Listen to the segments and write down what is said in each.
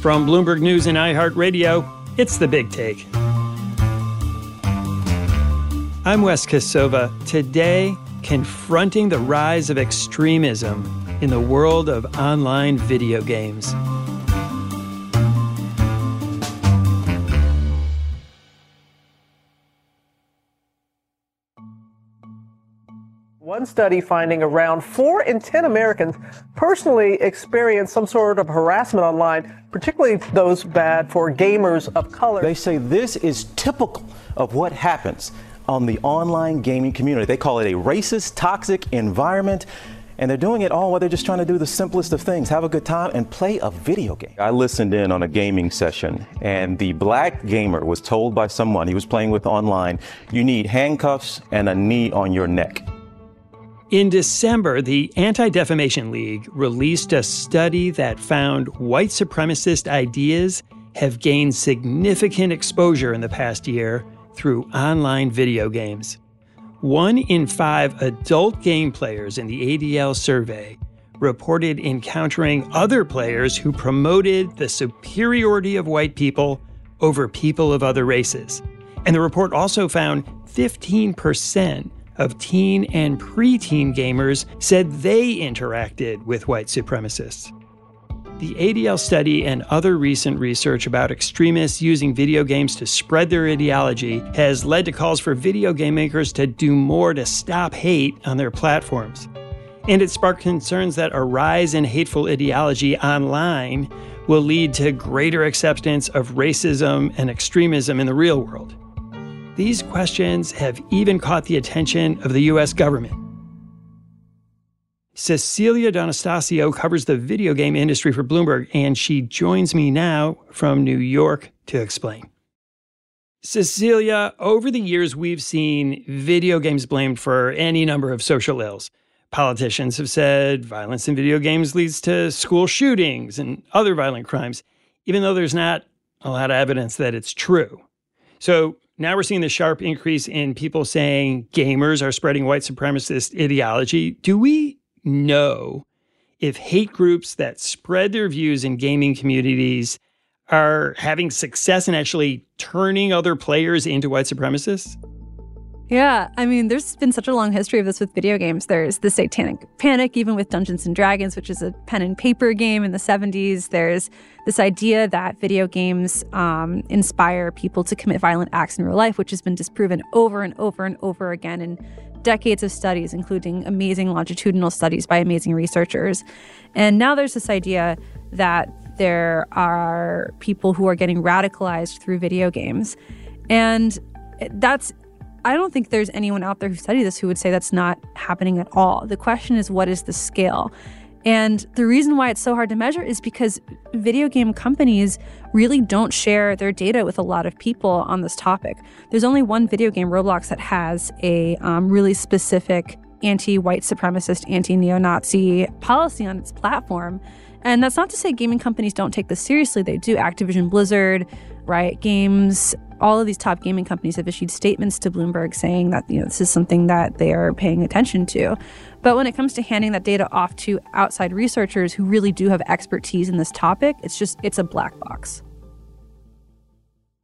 From Bloomberg News and iHeartRadio, it's the big take. I'm Wes Kosova. Today, confronting the rise of extremism in the world of online video games. One study finding around 4 in 10 Americans personally experience some sort of harassment online, particularly those bad for gamers of color. They say this is typical of what happens on the online gaming community. They call it a racist, toxic environment. And they're doing it all while they're just trying to do the simplest of things have a good time and play a video game. I listened in on a gaming session, and the black gamer was told by someone he was playing with online, you need handcuffs and a knee on your neck. In December, the Anti Defamation League released a study that found white supremacist ideas have gained significant exposure in the past year through online video games. One in five adult game players in the ADL survey reported encountering other players who promoted the superiority of white people over people of other races. And the report also found 15% of teen and preteen gamers said they interacted with white supremacists. The ADL study and other recent research about extremists using video games to spread their ideology has led to calls for video game makers to do more to stop hate on their platforms. And it sparked concerns that a rise in hateful ideology online will lead to greater acceptance of racism and extremism in the real world. These questions have even caught the attention of the US government. Cecilia D'Anastasio covers the video game industry for Bloomberg, and she joins me now from New York to explain. Cecilia, over the years, we've seen video games blamed for any number of social ills. Politicians have said violence in video games leads to school shootings and other violent crimes, even though there's not a lot of evidence that it's true. So, now we're seeing the sharp increase in people saying gamers are spreading white supremacist ideology. Do we know if hate groups that spread their views in gaming communities are having success in actually turning other players into white supremacists? Yeah, I mean, there's been such a long history of this with video games. There's the Satanic Panic, even with Dungeons and Dragons, which is a pen and paper game in the 70s. There's this idea that video games um, inspire people to commit violent acts in real life, which has been disproven over and over and over again in decades of studies, including amazing longitudinal studies by amazing researchers. And now there's this idea that there are people who are getting radicalized through video games. And that's I don't think there's anyone out there who studied this who would say that's not happening at all. The question is, what is the scale? And the reason why it's so hard to measure is because video game companies really don't share their data with a lot of people on this topic. There's only one video game, Roblox, that has a um, really specific anti white supremacist, anti neo Nazi policy on its platform. And that's not to say gaming companies don't take this seriously. They do. Activision Blizzard, Riot Games, all of these top gaming companies have issued statements to Bloomberg saying that you know this is something that they are paying attention to. But when it comes to handing that data off to outside researchers who really do have expertise in this topic, it's just it's a black box.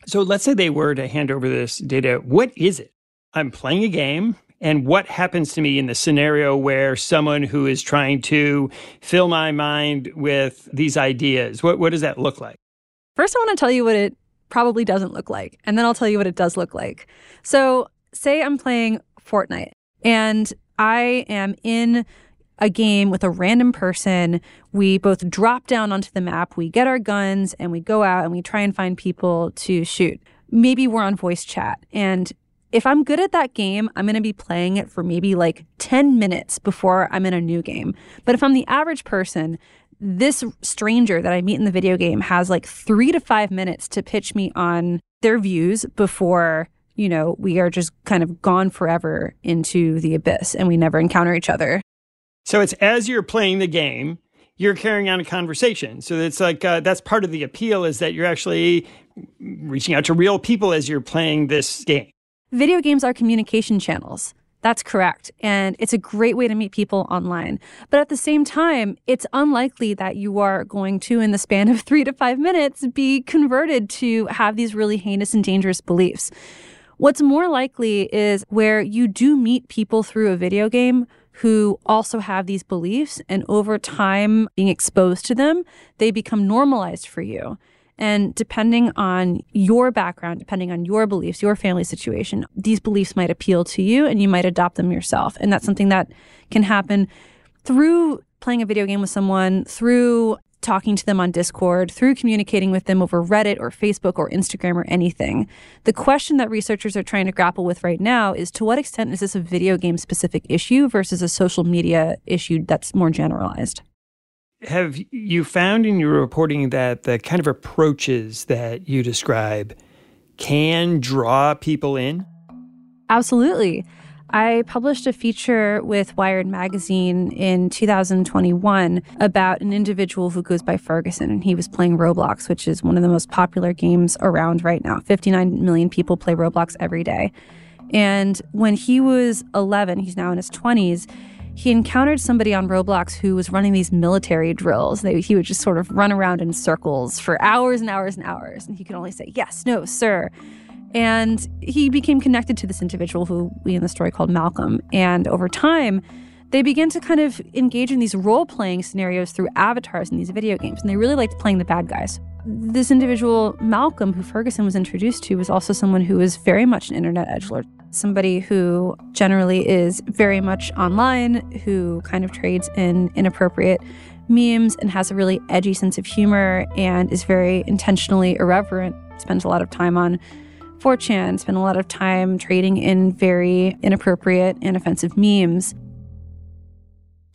So let's say they were to hand over this data. What is it? I'm playing a game. And what happens to me in the scenario where someone who is trying to fill my mind with these ideas? What, what does that look like? First, I want to tell you what it probably doesn't look like. And then I'll tell you what it does look like. So, say I'm playing Fortnite and I am in a game with a random person. We both drop down onto the map, we get our guns, and we go out and we try and find people to shoot. Maybe we're on voice chat. And if I'm good at that game, I'm going to be playing it for maybe like 10 minutes before I'm in a new game. But if I'm the average person, this stranger that I meet in the video game has like three to five minutes to pitch me on their views before you know, we are just kind of gone forever into the abyss and we never encounter each other. So it's as you're playing the game, you're carrying on a conversation. So it's like uh, that's part of the appeal is that you're actually reaching out to real people as you're playing this game. Video games are communication channels. That's correct. And it's a great way to meet people online. But at the same time, it's unlikely that you are going to, in the span of three to five minutes, be converted to have these really heinous and dangerous beliefs. What's more likely is where you do meet people through a video game who also have these beliefs, and over time, being exposed to them, they become normalized for you. And depending on your background, depending on your beliefs, your family situation, these beliefs might appeal to you and you might adopt them yourself. And that's something that can happen through playing a video game with someone, through talking to them on Discord, through communicating with them over Reddit or Facebook or Instagram or anything. The question that researchers are trying to grapple with right now is to what extent is this a video game specific issue versus a social media issue that's more generalized? Have you found in your reporting that the kind of approaches that you describe can draw people in? Absolutely. I published a feature with Wired Magazine in 2021 about an individual who goes by Ferguson, and he was playing Roblox, which is one of the most popular games around right now. 59 million people play Roblox every day. And when he was 11, he's now in his 20s, he encountered somebody on Roblox who was running these military drills. They, he would just sort of run around in circles for hours and hours and hours. And he could only say, yes, no, sir. And he became connected to this individual who we in the story called Malcolm. And over time, they began to kind of engage in these role playing scenarios through avatars in these video games. And they really liked playing the bad guys. This individual, Malcolm, who Ferguson was introduced to, was also someone who was very much an internet edgelord. Somebody who generally is very much online, who kind of trades in inappropriate memes and has a really edgy sense of humor and is very intentionally irreverent, spends a lot of time on 4chan, spend a lot of time trading in very inappropriate and offensive memes.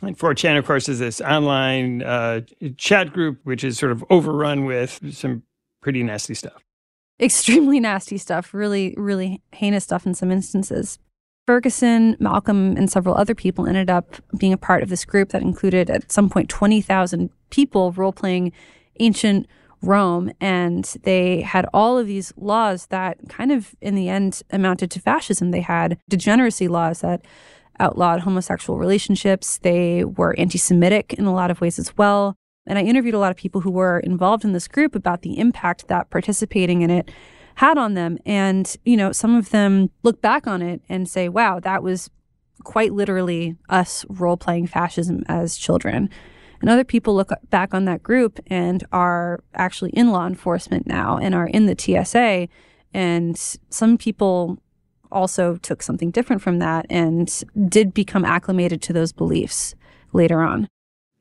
And 4chan, of course, is this online uh, chat group, which is sort of overrun with some pretty nasty stuff. Extremely nasty stuff, really, really heinous stuff in some instances. Ferguson, Malcolm, and several other people ended up being a part of this group that included at some point 20,000 people role playing ancient Rome, and they had all of these laws that kind of, in the end, amounted to fascism. They had degeneracy laws that outlawed homosexual relationships. They were anti Semitic in a lot of ways as well. And I interviewed a lot of people who were involved in this group about the impact that participating in it had on them. And, you know, some of them look back on it and say, wow, that was quite literally us role playing fascism as children. And other people look back on that group and are actually in law enforcement now and are in the TSA. And some people also took something different from that and did become acclimated to those beliefs later on.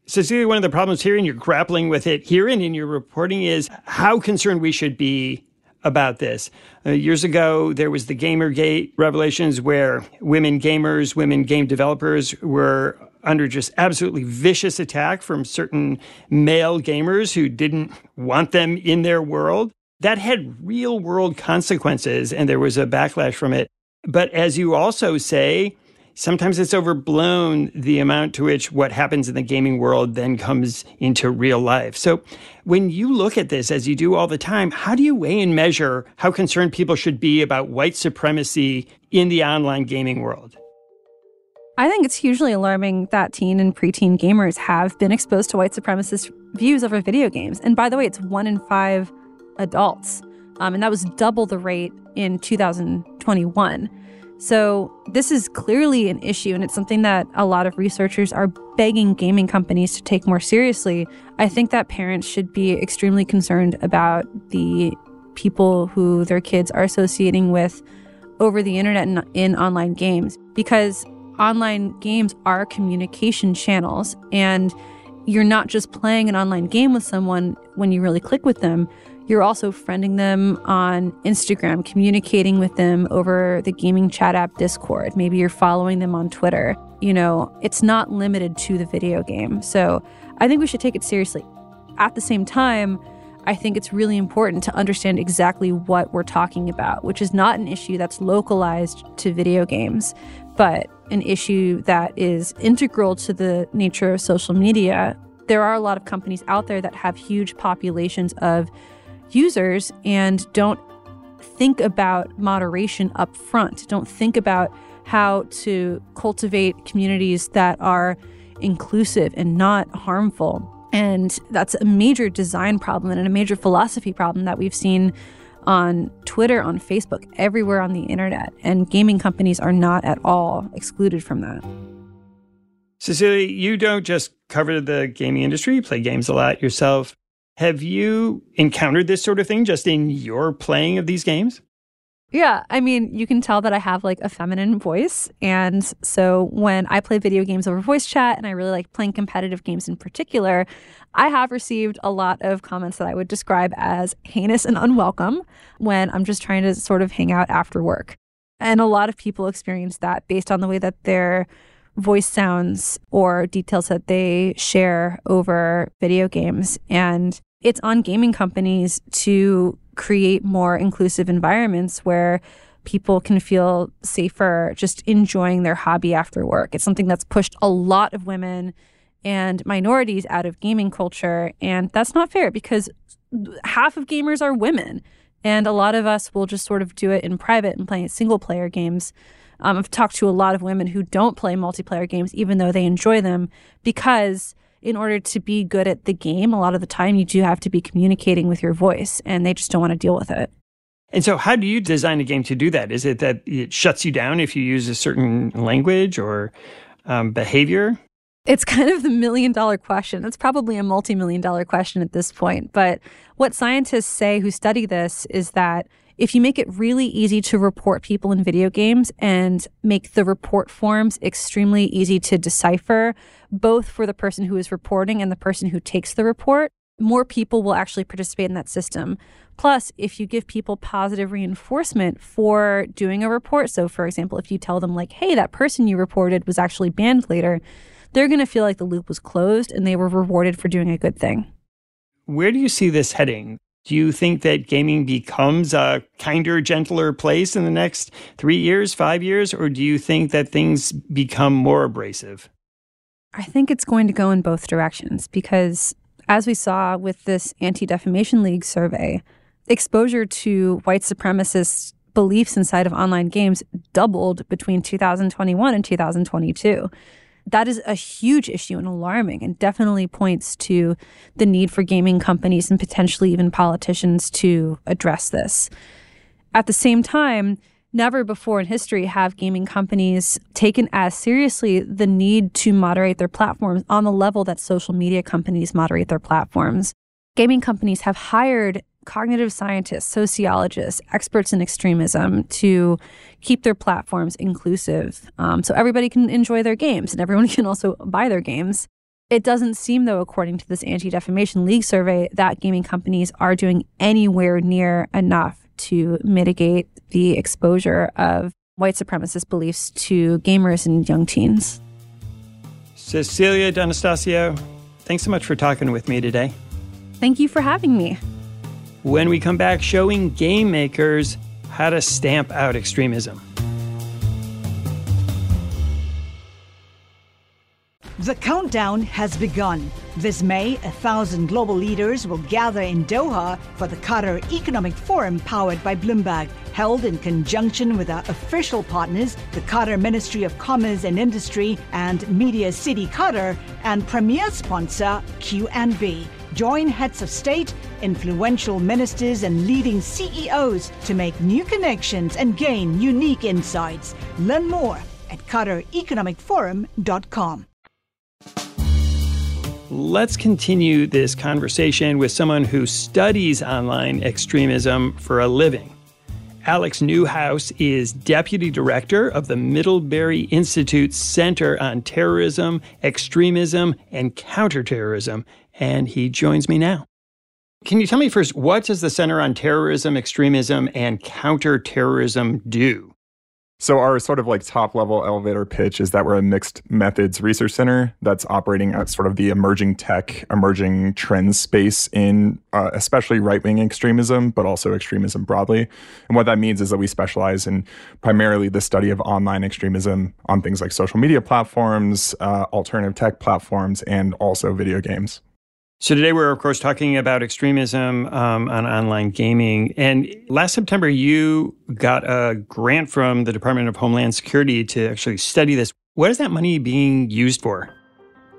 Cecilia, one of the problems here, and you're grappling with it here and in your reporting, is how concerned we should be about this. Uh, years ago, there was the Gamergate revelations where women gamers, women game developers were under just absolutely vicious attack from certain male gamers who didn't want them in their world. That had real world consequences, and there was a backlash from it. But as you also say, sometimes it's overblown the amount to which what happens in the gaming world then comes into real life. So when you look at this, as you do all the time, how do you weigh and measure how concerned people should be about white supremacy in the online gaming world? I think it's hugely alarming that teen and preteen gamers have been exposed to white supremacist views over video games. And by the way, it's one in five adults. Um, and that was double the rate in 2021. So, this is clearly an issue, and it's something that a lot of researchers are begging gaming companies to take more seriously. I think that parents should be extremely concerned about the people who their kids are associating with over the internet and in online games because online games are communication channels. And you're not just playing an online game with someone when you really click with them, you're also friending them on Instagram, communicating with them over the gaming chat app Discord. Maybe you're following them on Twitter. You know, it's not limited to the video game. So I think we should take it seriously. At the same time, I think it's really important to understand exactly what we're talking about, which is not an issue that's localized to video games, but an issue that is integral to the nature of social media. There are a lot of companies out there that have huge populations of users and don't think about moderation up front, don't think about how to cultivate communities that are inclusive and not harmful. And that's a major design problem and a major philosophy problem that we've seen on Twitter, on Facebook, everywhere on the internet. And gaming companies are not at all excluded from that. Cecilia, you don't just cover the gaming industry, you play games a lot yourself. Have you encountered this sort of thing just in your playing of these games? Yeah, I mean, you can tell that I have like a feminine voice. And so when I play video games over voice chat and I really like playing competitive games in particular, I have received a lot of comments that I would describe as heinous and unwelcome when I'm just trying to sort of hang out after work. And a lot of people experience that based on the way that their voice sounds or details that they share over video games. And it's on gaming companies to create more inclusive environments where people can feel safer just enjoying their hobby after work. It's something that's pushed a lot of women and minorities out of gaming culture. And that's not fair because half of gamers are women. And a lot of us will just sort of do it in private and play single player games. Um, I've talked to a lot of women who don't play multiplayer games, even though they enjoy them, because in order to be good at the game, a lot of the time you do have to be communicating with your voice, and they just don't want to deal with it. And so, how do you design a game to do that? Is it that it shuts you down if you use a certain language or um, behavior? It's kind of the million dollar question. It's probably a multi million dollar question at this point. But what scientists say who study this is that if you make it really easy to report people in video games and make the report forms extremely easy to decipher, both for the person who is reporting and the person who takes the report, more people will actually participate in that system. Plus, if you give people positive reinforcement for doing a report, so for example, if you tell them, like, hey, that person you reported was actually banned later, they're going to feel like the loop was closed and they were rewarded for doing a good thing. Where do you see this heading? Do you think that gaming becomes a kinder, gentler place in the next three years, five years, or do you think that things become more abrasive? I think it's going to go in both directions because, as we saw with this Anti Defamation League survey, exposure to white supremacist beliefs inside of online games doubled between 2021 and 2022 that is a huge issue and alarming and definitely points to the need for gaming companies and potentially even politicians to address this. At the same time, never before in history have gaming companies taken as seriously the need to moderate their platforms on the level that social media companies moderate their platforms. Gaming companies have hired cognitive scientists, sociologists, experts in extremism to keep their platforms inclusive um, so everybody can enjoy their games and everyone can also buy their games. It doesn't seem, though, according to this Anti Defamation League survey, that gaming companies are doing anywhere near enough to mitigate the exposure of white supremacist beliefs to gamers and young teens. Cecilia D'Anastasio, thanks so much for talking with me today. Thank you for having me. When we come back, showing game makers how to stamp out extremism. The countdown has begun. This May, a thousand global leaders will gather in Doha for the Qatar Economic Forum powered by Bloomberg, held in conjunction with our official partners, the Qatar Ministry of Commerce and Industry and Media City Qatar, and premier sponsor QNB. Join heads of state, influential ministers, and leading CEOs to make new connections and gain unique insights. Learn more at QatarEconomicForum.com. Let's continue this conversation with someone who studies online extremism for a living. Alex Newhouse is Deputy Director of the Middlebury Institute Center on Terrorism, Extremism, and Counterterrorism, and he joins me now. Can you tell me first, what does the Center on Terrorism, Extremism, and Counterterrorism do? So, our sort of like top level elevator pitch is that we're a mixed methods research center that's operating at sort of the emerging tech, emerging trends space in uh, especially right wing extremism, but also extremism broadly. And what that means is that we specialize in primarily the study of online extremism on things like social media platforms, uh, alternative tech platforms, and also video games. So today we're of course talking about extremism um, on online gaming. And last September, you got a grant from the Department of Homeland Security to actually study this. What is that money being used for?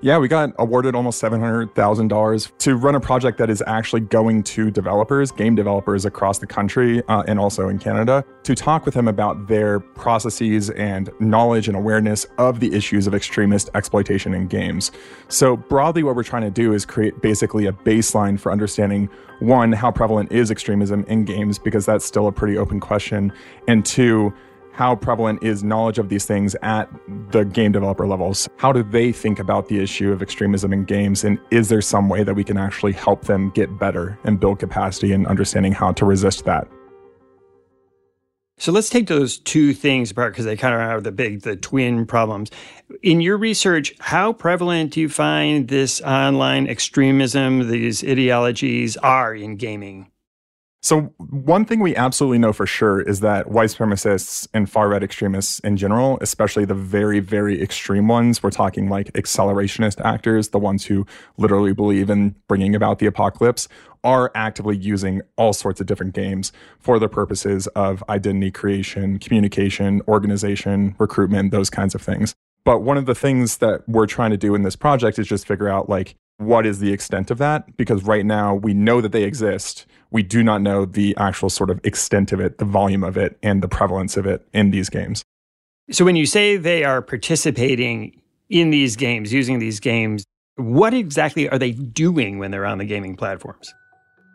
Yeah, we got awarded almost $700,000 to run a project that is actually going to developers, game developers across the country uh, and also in Canada, to talk with them about their processes and knowledge and awareness of the issues of extremist exploitation in games. So, broadly, what we're trying to do is create basically a baseline for understanding one, how prevalent is extremism in games, because that's still a pretty open question, and two, how prevalent is knowledge of these things at the game developer levels? How do they think about the issue of extremism in games? And is there some way that we can actually help them get better and build capacity and understanding how to resist that? So let's take those two things apart because they kind of are the big, the twin problems. In your research, how prevalent do you find this online extremism, these ideologies are in gaming? So, one thing we absolutely know for sure is that white supremacists and far right extremists in general, especially the very, very extreme ones, we're talking like accelerationist actors, the ones who literally believe in bringing about the apocalypse, are actively using all sorts of different games for the purposes of identity creation, communication, organization, recruitment, those kinds of things. But one of the things that we're trying to do in this project is just figure out like what is the extent of that because right now we know that they exist we do not know the actual sort of extent of it, the volume of it, and the prevalence of it in these games. So when you say they are participating in these games, using these games, what exactly are they doing when they're on the gaming platforms?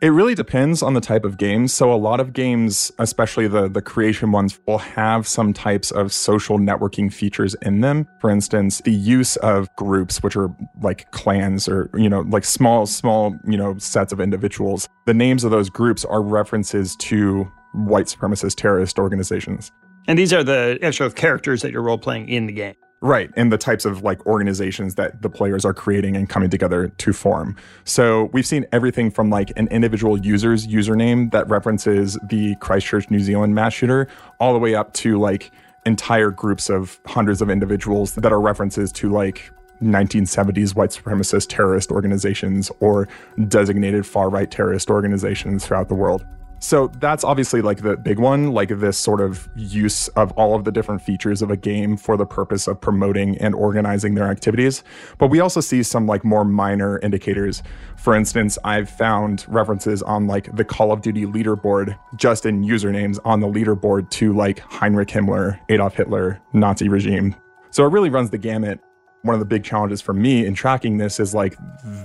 It really depends on the type of games. So a lot of games, especially the the creation ones, will have some types of social networking features in them. For instance, the use of groups, which are like clans or you know like small small you know sets of individuals. The names of those groups are references to white supremacist terrorist organizations. And these are the actual characters that you're role playing in the game. Right, and the types of like organizations that the players are creating and coming together to form. So we've seen everything from like an individual user's username that references the Christchurch, New Zealand mass shooter, all the way up to like entire groups of hundreds of individuals that are references to like 1970s white supremacist terrorist organizations or designated far right terrorist organizations throughout the world. So that's obviously like the big one, like this sort of use of all of the different features of a game for the purpose of promoting and organizing their activities. But we also see some like more minor indicators. For instance, I've found references on like the Call of Duty leaderboard, just in usernames on the leaderboard to like Heinrich Himmler, Adolf Hitler, Nazi regime. So it really runs the gamut one of the big challenges for me in tracking this is like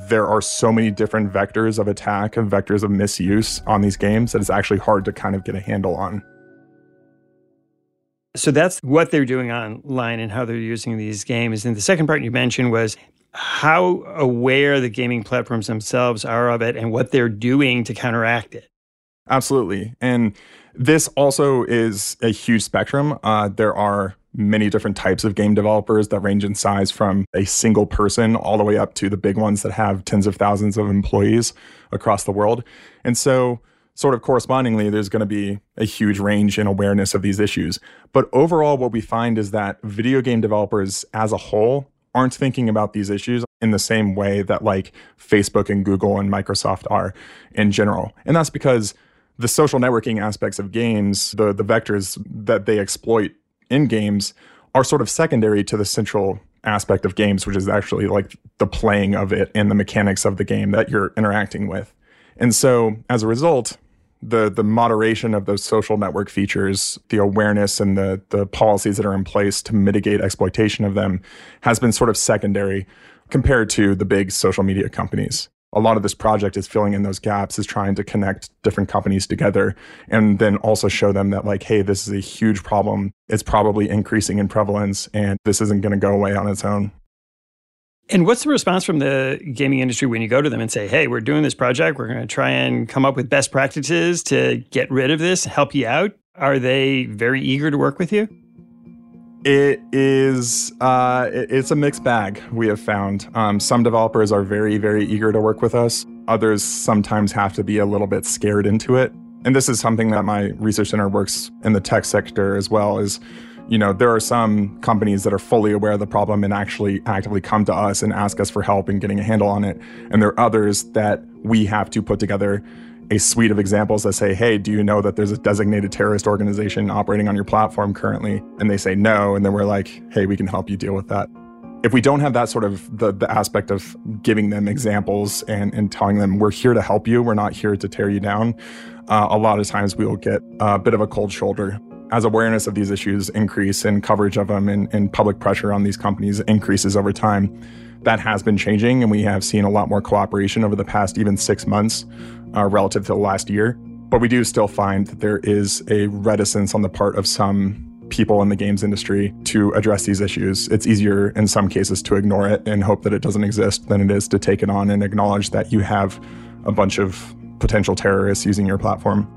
there are so many different vectors of attack and vectors of misuse on these games that it's actually hard to kind of get a handle on. So that's what they're doing online and how they're using these games. And the second part you mentioned was how aware the gaming platforms themselves are of it and what they're doing to counteract it. Absolutely. And this also is a huge spectrum. Uh, there are many different types of game developers that range in size from a single person all the way up to the big ones that have tens of thousands of employees across the world. And so, sort of correspondingly, there's going to be a huge range in awareness of these issues. But overall, what we find is that video game developers as a whole aren't thinking about these issues in the same way that like Facebook and Google and Microsoft are in general. And that's because the social networking aspects of games, the the vectors that they exploit in games are sort of secondary to the central aspect of games, which is actually like the playing of it and the mechanics of the game that you're interacting with. And so as a result, the the moderation of those social network features, the awareness and the the policies that are in place to mitigate exploitation of them has been sort of secondary compared to the big social media companies. A lot of this project is filling in those gaps is trying to connect different companies together and then also show them that like hey this is a huge problem. It's probably increasing in prevalence and this isn't going to go away on its own. And what's the response from the gaming industry when you go to them and say hey we're doing this project. We're going to try and come up with best practices to get rid of this help you out are they very eager to work with you it is uh, it's a mixed bag. We have found um, some developers are very very eager to work with us. Others sometimes have to be a little bit scared into it. And this is something that my research center works in the tech sector as well. Is you know there are some companies that are fully aware of the problem and actually actively come to us and ask us for help in getting a handle on it. And there are others that we have to put together a suite of examples that say, hey, do you know that there's a designated terrorist organization operating on your platform currently? And they say no. And then we're like, hey, we can help you deal with that. If we don't have that sort of the, the aspect of giving them examples and, and telling them we're here to help you, we're not here to tear you down, uh, a lot of times we will get a bit of a cold shoulder. As awareness of these issues increase and coverage of them and, and public pressure on these companies increases over time, that has been changing, and we have seen a lot more cooperation over the past even six months uh, relative to the last year. But we do still find that there is a reticence on the part of some people in the games industry to address these issues. It's easier in some cases to ignore it and hope that it doesn't exist than it is to take it on and acknowledge that you have a bunch of potential terrorists using your platform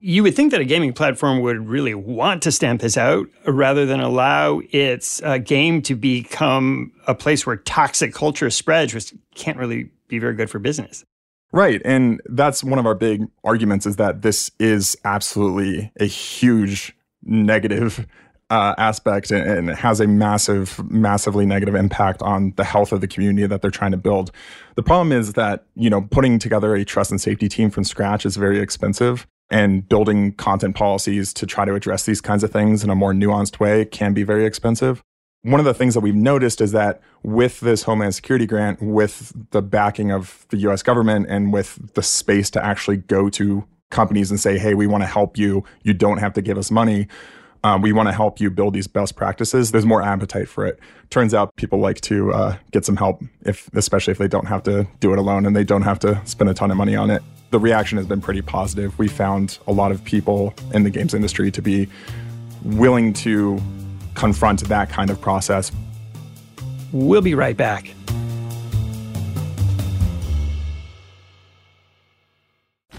you would think that a gaming platform would really want to stamp this out rather than allow its uh, game to become a place where toxic culture spreads, which can't really be very good for business. Right. And that's one of our big arguments is that this is absolutely a huge negative uh, aspect and, and has a massive, massively negative impact on the health of the community that they're trying to build. The problem is that, you know, putting together a trust and safety team from scratch is very expensive and building content policies to try to address these kinds of things in a more nuanced way can be very expensive. One of the things that we've noticed is that with this Homeland Security grant, with the backing of the US government and with the space to actually go to companies and say, hey, we want to help you, you don't have to give us money. Um, we want to help you build these best practices. There's more appetite for it. Turns out people like to uh, get some help, if especially if they don't have to do it alone and they don't have to spend a ton of money on it the reaction has been pretty positive. We found a lot of people in the games industry to be willing to confront that kind of process. We'll be right back.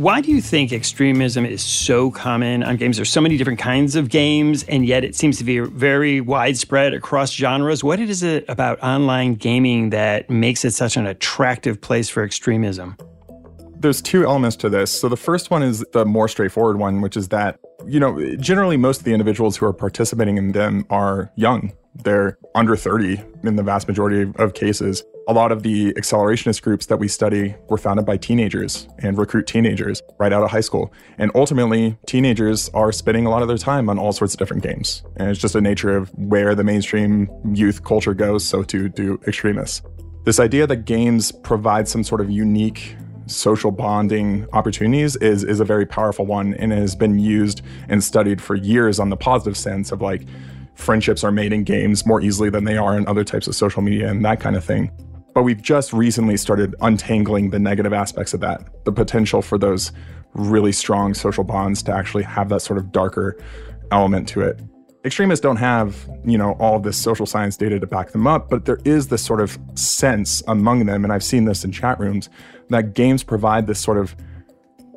Why do you think extremism is so common on games? There's so many different kinds of games, and yet it seems to be very widespread across genres. What is it about online gaming that makes it such an attractive place for extremism? There's two elements to this. So the first one is the more straightforward one, which is that, you know, generally most of the individuals who are participating in them are young. They're under 30 in the vast majority of cases. A lot of the accelerationist groups that we study were founded by teenagers and recruit teenagers right out of high school. And ultimately, teenagers are spending a lot of their time on all sorts of different games. And it's just a nature of where the mainstream youth culture goes, so too do extremists. This idea that games provide some sort of unique social bonding opportunities is is a very powerful one and has been used and studied for years on the positive sense of like friendships are made in games more easily than they are in other types of social media and that kind of thing. But we've just recently started untangling the negative aspects of that, the potential for those really strong social bonds to actually have that sort of darker element to it. Extremists don't have, you know, all this social science data to back them up, but there is this sort of sense among them, and I've seen this in chat rooms, that games provide this sort of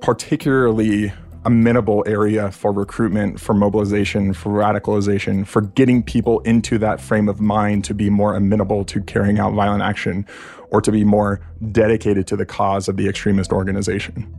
particularly amenable area for recruitment, for mobilization, for radicalization, for getting people into that frame of mind to be more amenable to carrying out violent action or to be more dedicated to the cause of the extremist organization.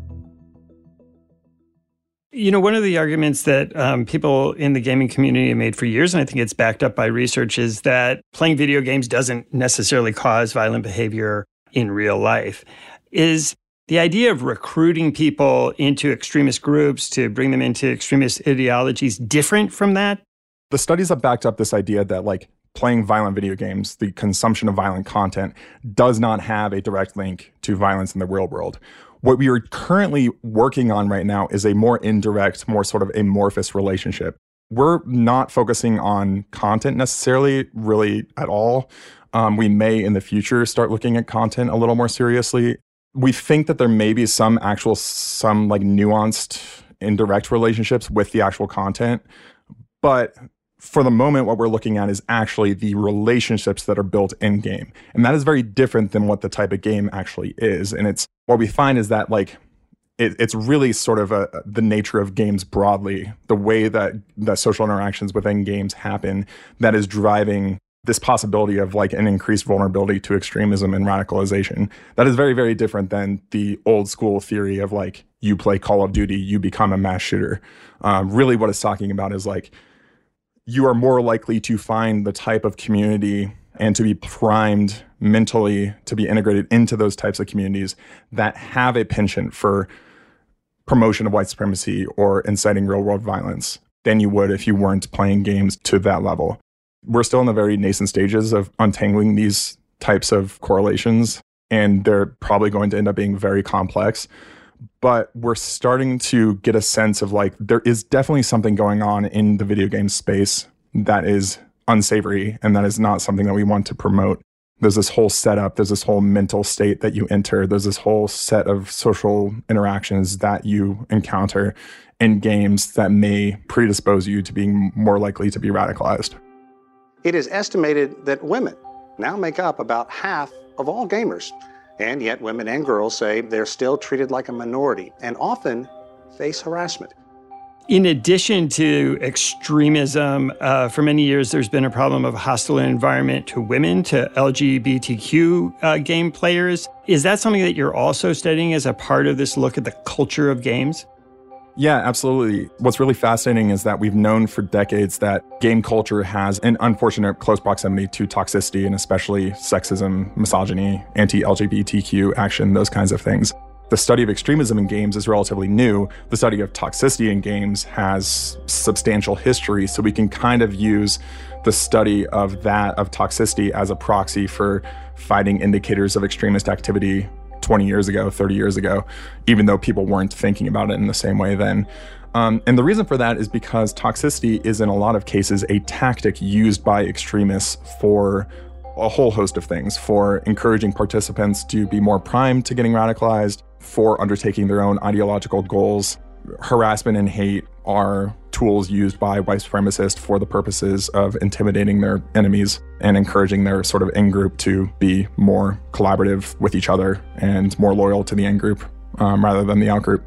You know, one of the arguments that um, people in the gaming community have made for years, and I think it's backed up by research, is that playing video games doesn't necessarily cause violent behavior in real life. Is the idea of recruiting people into extremist groups to bring them into extremist ideologies different from that? The studies have backed up this idea that, like, playing violent video games, the consumption of violent content, does not have a direct link to violence in the real world. What we are currently working on right now is a more indirect, more sort of amorphous relationship. We're not focusing on content necessarily, really at all. Um, we may in the future start looking at content a little more seriously. We think that there may be some actual, some like nuanced indirect relationships with the actual content. But for the moment, what we're looking at is actually the relationships that are built in game. And that is very different than what the type of game actually is. And it's what we find is that, like, it, it's really sort of a, the nature of games broadly, the way that, that social interactions within games happen, that is driving this possibility of like an increased vulnerability to extremism and radicalization. That is very, very different than the old school theory of like, you play Call of Duty, you become a mass shooter. Um, really, what it's talking about is like, you are more likely to find the type of community and to be primed mentally to be integrated into those types of communities that have a penchant for promotion of white supremacy or inciting real world violence than you would if you weren't playing games to that level. We're still in the very nascent stages of untangling these types of correlations, and they're probably going to end up being very complex but we're starting to get a sense of like there is definitely something going on in the video game space that is unsavory and that is not something that we want to promote. There's this whole setup, there's this whole mental state that you enter, there's this whole set of social interactions that you encounter in games that may predispose you to being more likely to be radicalized. It is estimated that women now make up about half of all gamers. And yet, women and girls say they're still treated like a minority and often face harassment. In addition to extremism, uh, for many years there's been a problem of hostile environment to women, to LGBTQ uh, game players. Is that something that you're also studying as a part of this look at the culture of games? Yeah, absolutely. What's really fascinating is that we've known for decades that game culture has an unfortunate close proximity to toxicity and especially sexism, misogyny, anti LGBTQ action, those kinds of things. The study of extremism in games is relatively new. The study of toxicity in games has substantial history, so we can kind of use the study of that, of toxicity, as a proxy for finding indicators of extremist activity 20 years ago, 30 years ago, even though people weren't thinking about it in the same way then. Um, and the reason for that is because toxicity is, in a lot of cases, a tactic used by extremists for a whole host of things for encouraging participants to be more primed to getting radicalized, for undertaking their own ideological goals. Harassment and hate are tools used by white supremacists for the purposes of intimidating their enemies and encouraging their sort of in group to be more collaborative with each other and more loyal to the in group um, rather than the out group.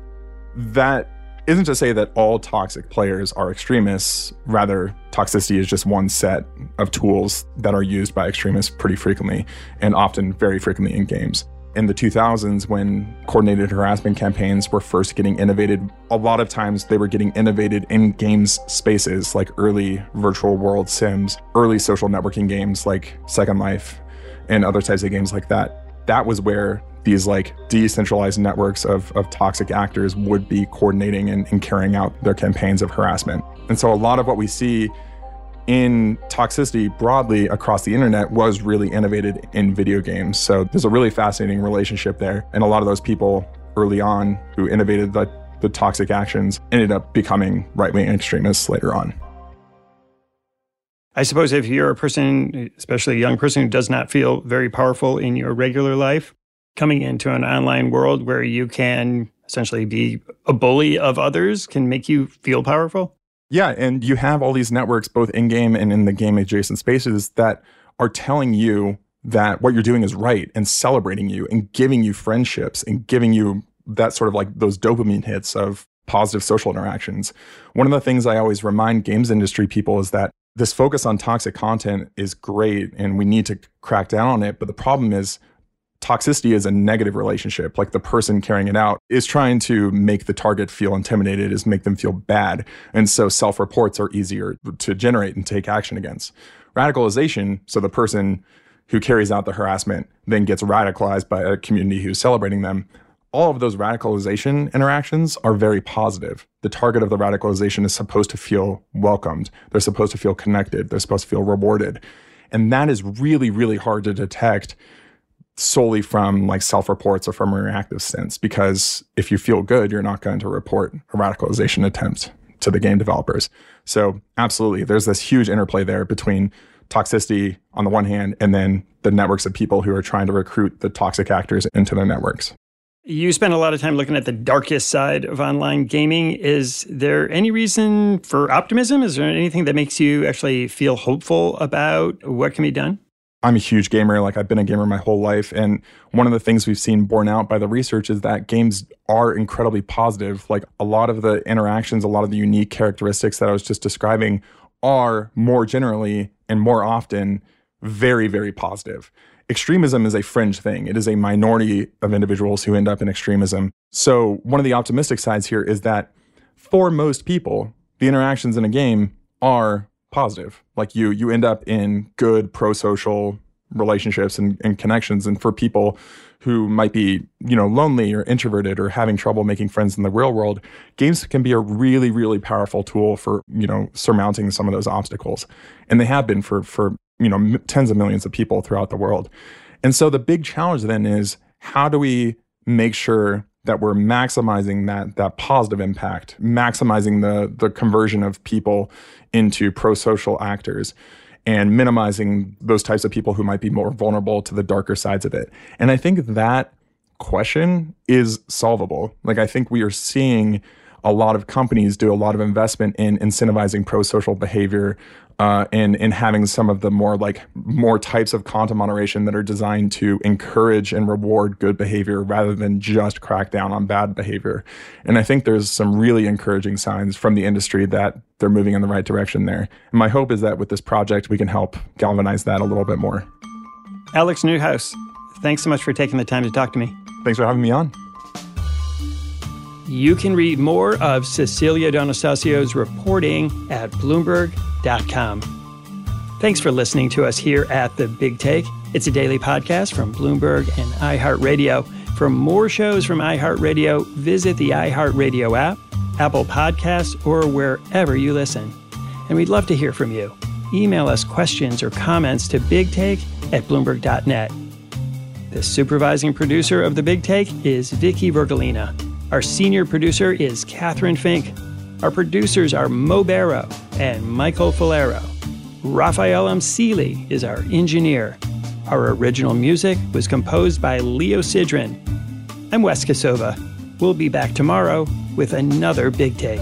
That isn't to say that all toxic players are extremists. Rather, toxicity is just one set of tools that are used by extremists pretty frequently and often very frequently in games in the 2000s when coordinated harassment campaigns were first getting innovated. A lot of times they were getting innovated in games spaces like early virtual world sims early social networking games like second life and other types of games like that. That was where these like decentralized networks of, of toxic actors would be coordinating and, and carrying out their campaigns of harassment. And so a lot of what we see in toxicity broadly across the internet was really innovated in video games. So there's a really fascinating relationship there. And a lot of those people early on who innovated the, the toxic actions ended up becoming right wing extremists later on. I suppose if you're a person, especially a young person who does not feel very powerful in your regular life, coming into an online world where you can essentially be a bully of others can make you feel powerful. Yeah, and you have all these networks, both in game and in the game adjacent spaces, that are telling you that what you're doing is right and celebrating you and giving you friendships and giving you that sort of like those dopamine hits of positive social interactions. One of the things I always remind games industry people is that this focus on toxic content is great and we need to crack down on it. But the problem is toxicity is a negative relationship. Like the person carrying it out is trying to make the target feel intimidated, is make them feel bad. And so self reports are easier to generate and take action against. Radicalization, so the person who carries out the harassment then gets radicalized by a community who's celebrating them. All of those radicalization interactions are very positive. The target of the radicalization is supposed to feel welcomed. They're supposed to feel connected. They're supposed to feel rewarded. And that is really, really hard to detect solely from like self reports or from a reactive sense because if you feel good, you're not going to report a radicalization attempt to the game developers. So, absolutely, there's this huge interplay there between toxicity on the one hand and then the networks of people who are trying to recruit the toxic actors into their networks. You spend a lot of time looking at the darkest side of online gaming. Is there any reason for optimism? Is there anything that makes you actually feel hopeful about what can be done? I'm a huge gamer. Like I've been a gamer my whole life. And one of the things we've seen borne out by the research is that games are incredibly positive. Like a lot of the interactions, a lot of the unique characteristics that I was just describing are more generally and more often very, very positive. Extremism is a fringe thing. It is a minority of individuals who end up in extremism. So, one of the optimistic sides here is that for most people, the interactions in a game are positive. Like you, you end up in good pro-social relationships and, and connections. And for people who might be, you know, lonely or introverted or having trouble making friends in the real world, games can be a really, really powerful tool for, you know, surmounting some of those obstacles. And they have been for, for, you know, tens of millions of people throughout the world. And so the big challenge then is how do we make sure that we're maximizing that that positive impact, maximizing the the conversion of people into pro-social actors and minimizing those types of people who might be more vulnerable to the darker sides of it. And I think that question is solvable. Like I think we are seeing a lot of companies do a lot of investment in incentivizing pro-social behavior uh, and in having some of the more like more types of content moderation that are designed to encourage and reward good behavior rather than just crack down on bad behavior. And I think there's some really encouraging signs from the industry that they're moving in the right direction there. And my hope is that with this project, we can help galvanize that a little bit more. Alex Newhouse, thanks so much for taking the time to talk to me. Thanks for having me on. You can read more of Cecilia D'Anastasio's reporting at Bloomberg.com. Thanks for listening to us here at The Big Take. It's a daily podcast from Bloomberg and iHeartRadio. For more shows from iHeartRadio, visit the iHeartRadio app, Apple Podcasts, or wherever you listen. And we'd love to hear from you. Email us questions or comments to bigtake at Bloomberg.net. The supervising producer of The Big Take is Vicky Vergolina. Our senior producer is Catherine Fink. Our producers are Mo Barrow and Michael Falero. Raphael M. Seeley is our engineer. Our original music was composed by Leo Sidran. I'm Wes Kosova. We'll be back tomorrow with another Big Take.